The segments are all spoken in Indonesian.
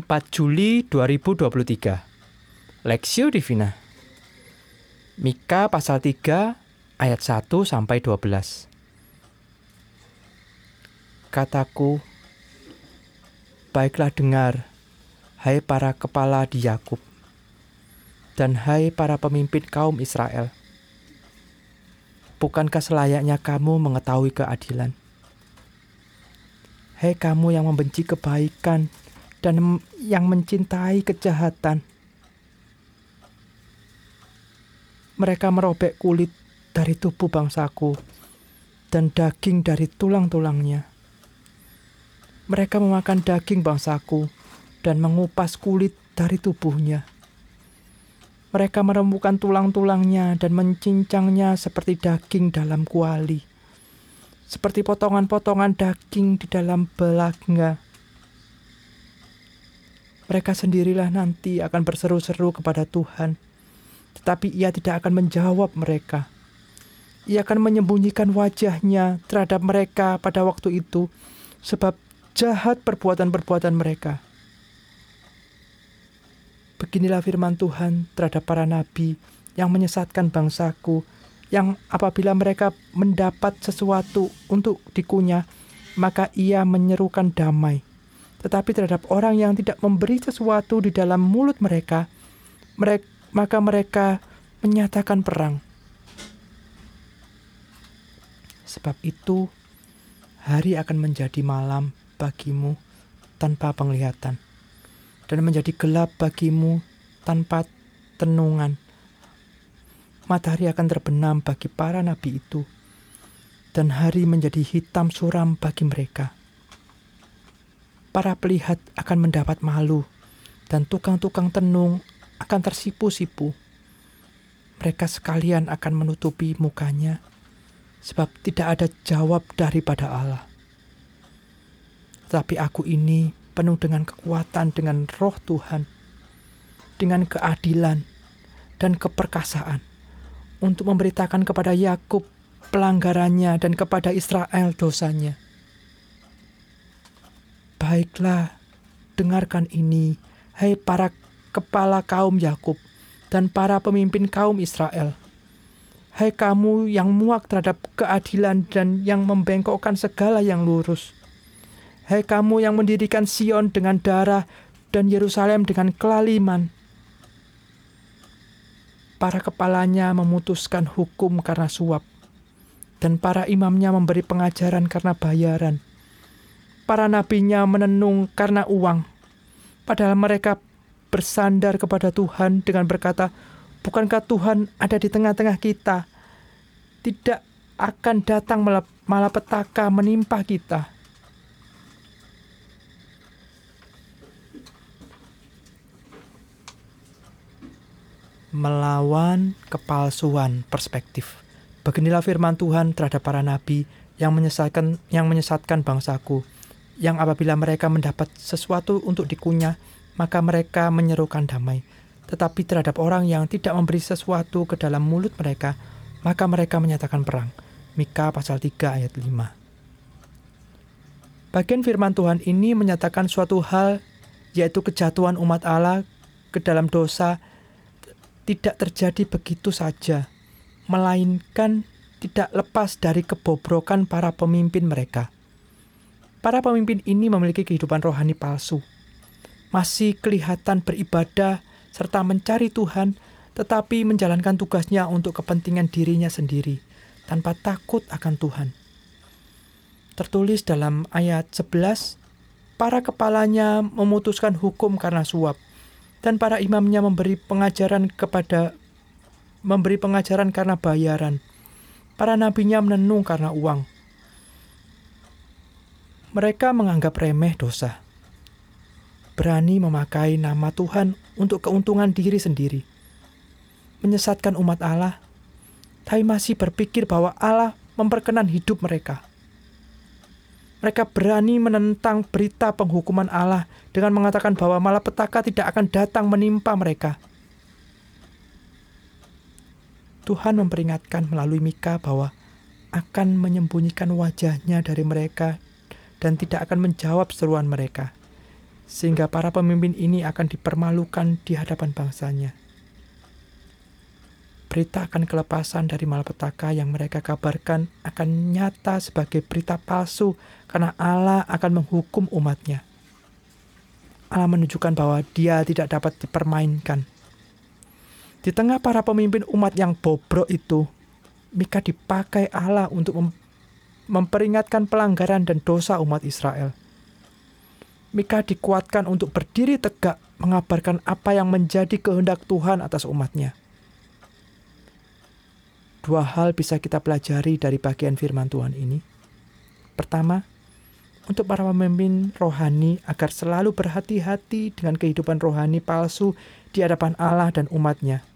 4 Juli 2023 Lexio Divina. Mika pasal 3 ayat 1 sampai 12 Kataku Baiklah dengar hai para kepala di Yakub dan hai para pemimpin kaum Israel. Bukankah selayaknya kamu mengetahui keadilan? Hei kamu yang membenci kebaikan dan yang mencintai kejahatan. Mereka merobek kulit dari tubuh bangsaku dan daging dari tulang-tulangnya. Mereka memakan daging bangsaku dan mengupas kulit dari tubuhnya. Mereka merembukan tulang-tulangnya dan mencincangnya seperti daging dalam kuali, seperti potongan-potongan daging di dalam belakangnya. Mereka sendirilah nanti akan berseru-seru kepada Tuhan, tetapi Ia tidak akan menjawab mereka. Ia akan menyembunyikan wajahnya terhadap mereka pada waktu itu, sebab jahat perbuatan-perbuatan mereka. Beginilah firman Tuhan terhadap para nabi yang menyesatkan bangsaku, yang apabila mereka mendapat sesuatu untuk dikunyah, maka ia menyerukan damai tetapi terhadap orang yang tidak memberi sesuatu di dalam mulut mereka, mereka maka mereka menyatakan perang. Sebab itu, hari akan menjadi malam bagimu tanpa penglihatan, dan menjadi gelap bagimu tanpa tenungan. Matahari akan terbenam bagi para nabi itu, dan hari menjadi hitam suram bagi mereka para pelihat akan mendapat malu, dan tukang-tukang tenung akan tersipu-sipu. Mereka sekalian akan menutupi mukanya, sebab tidak ada jawab daripada Allah. Tapi aku ini penuh dengan kekuatan dengan roh Tuhan, dengan keadilan dan keperkasaan, untuk memberitakan kepada Yakub pelanggarannya dan kepada Israel dosanya Baiklah, dengarkan ini, hai para kepala kaum Yakub dan para pemimpin kaum Israel. Hai kamu yang muak terhadap keadilan dan yang membengkokkan segala yang lurus. Hai kamu yang mendirikan Sion dengan darah dan Yerusalem dengan kelaliman. Para kepalanya memutuskan hukum karena suap, dan para imamnya memberi pengajaran karena bayaran para nabinya menenung karena uang. Padahal mereka bersandar kepada Tuhan dengan berkata, Bukankah Tuhan ada di tengah-tengah kita? Tidak akan datang malapetaka menimpa kita. Melawan kepalsuan perspektif. Beginilah firman Tuhan terhadap para nabi yang menyesatkan yang menyesatkan bangsaku yang apabila mereka mendapat sesuatu untuk dikunyah, maka mereka menyerukan damai. Tetapi terhadap orang yang tidak memberi sesuatu ke dalam mulut mereka, maka mereka menyatakan perang. Mika pasal 3 ayat 5. Bagian firman Tuhan ini menyatakan suatu hal yaitu kejatuhan umat Allah ke dalam dosa tidak terjadi begitu saja, melainkan tidak lepas dari kebobrokan para pemimpin mereka. Para pemimpin ini memiliki kehidupan rohani palsu. Masih kelihatan beribadah serta mencari Tuhan, tetapi menjalankan tugasnya untuk kepentingan dirinya sendiri, tanpa takut akan Tuhan. Tertulis dalam ayat 11, para kepalanya memutuskan hukum karena suap, dan para imamnya memberi pengajaran kepada memberi pengajaran karena bayaran. Para nabinya menenung karena uang mereka menganggap remeh dosa. Berani memakai nama Tuhan untuk keuntungan diri sendiri. Menyesatkan umat Allah, tapi masih berpikir bahwa Allah memperkenan hidup mereka. Mereka berani menentang berita penghukuman Allah dengan mengatakan bahwa malapetaka tidak akan datang menimpa mereka. Tuhan memperingatkan melalui Mika bahwa akan menyembunyikan wajahnya dari mereka dan tidak akan menjawab seruan mereka. sehingga para pemimpin ini akan dipermalukan di hadapan bangsanya. Berita akan kelepasan dari malapetaka yang mereka kabarkan akan nyata sebagai berita palsu karena Allah akan menghukum umatnya. Allah menunjukkan bahwa dia tidak dapat dipermainkan. Di tengah para pemimpin umat yang bobrok itu, Mika dipakai Allah untuk memperingatkan pelanggaran dan dosa umat Israel. Mika dikuatkan untuk berdiri tegak mengabarkan apa yang menjadi kehendak Tuhan atas umatnya. Dua hal bisa kita pelajari dari bagian firman Tuhan ini. Pertama, untuk para pemimpin rohani agar selalu berhati-hati dengan kehidupan rohani palsu di hadapan Allah dan umatnya.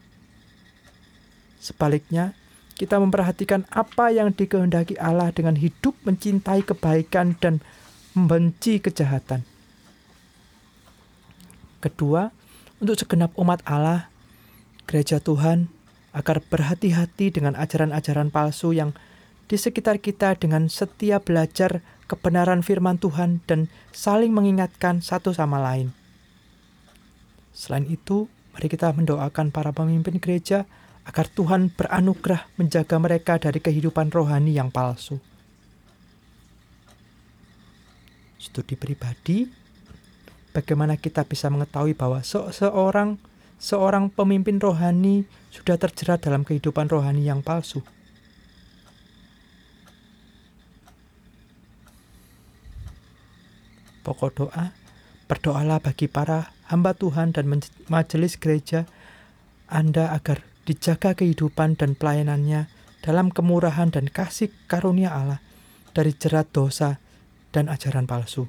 Sebaliknya, kita memperhatikan apa yang dikehendaki Allah dengan hidup mencintai kebaikan dan membenci kejahatan. Kedua, untuk segenap umat Allah, gereja Tuhan agar berhati-hati dengan ajaran-ajaran palsu yang di sekitar kita dengan setia belajar kebenaran firman Tuhan dan saling mengingatkan satu sama lain. Selain itu, mari kita mendoakan para pemimpin gereja agar Tuhan beranugerah menjaga mereka dari kehidupan rohani yang palsu. Studi pribadi bagaimana kita bisa mengetahui bahwa seorang seorang pemimpin rohani sudah terjerat dalam kehidupan rohani yang palsu. Pokok doa, berdoalah bagi para hamba Tuhan dan majelis gereja Anda agar dijaga kehidupan dan pelayanannya dalam kemurahan dan kasih karunia Allah dari jerat dosa dan ajaran palsu.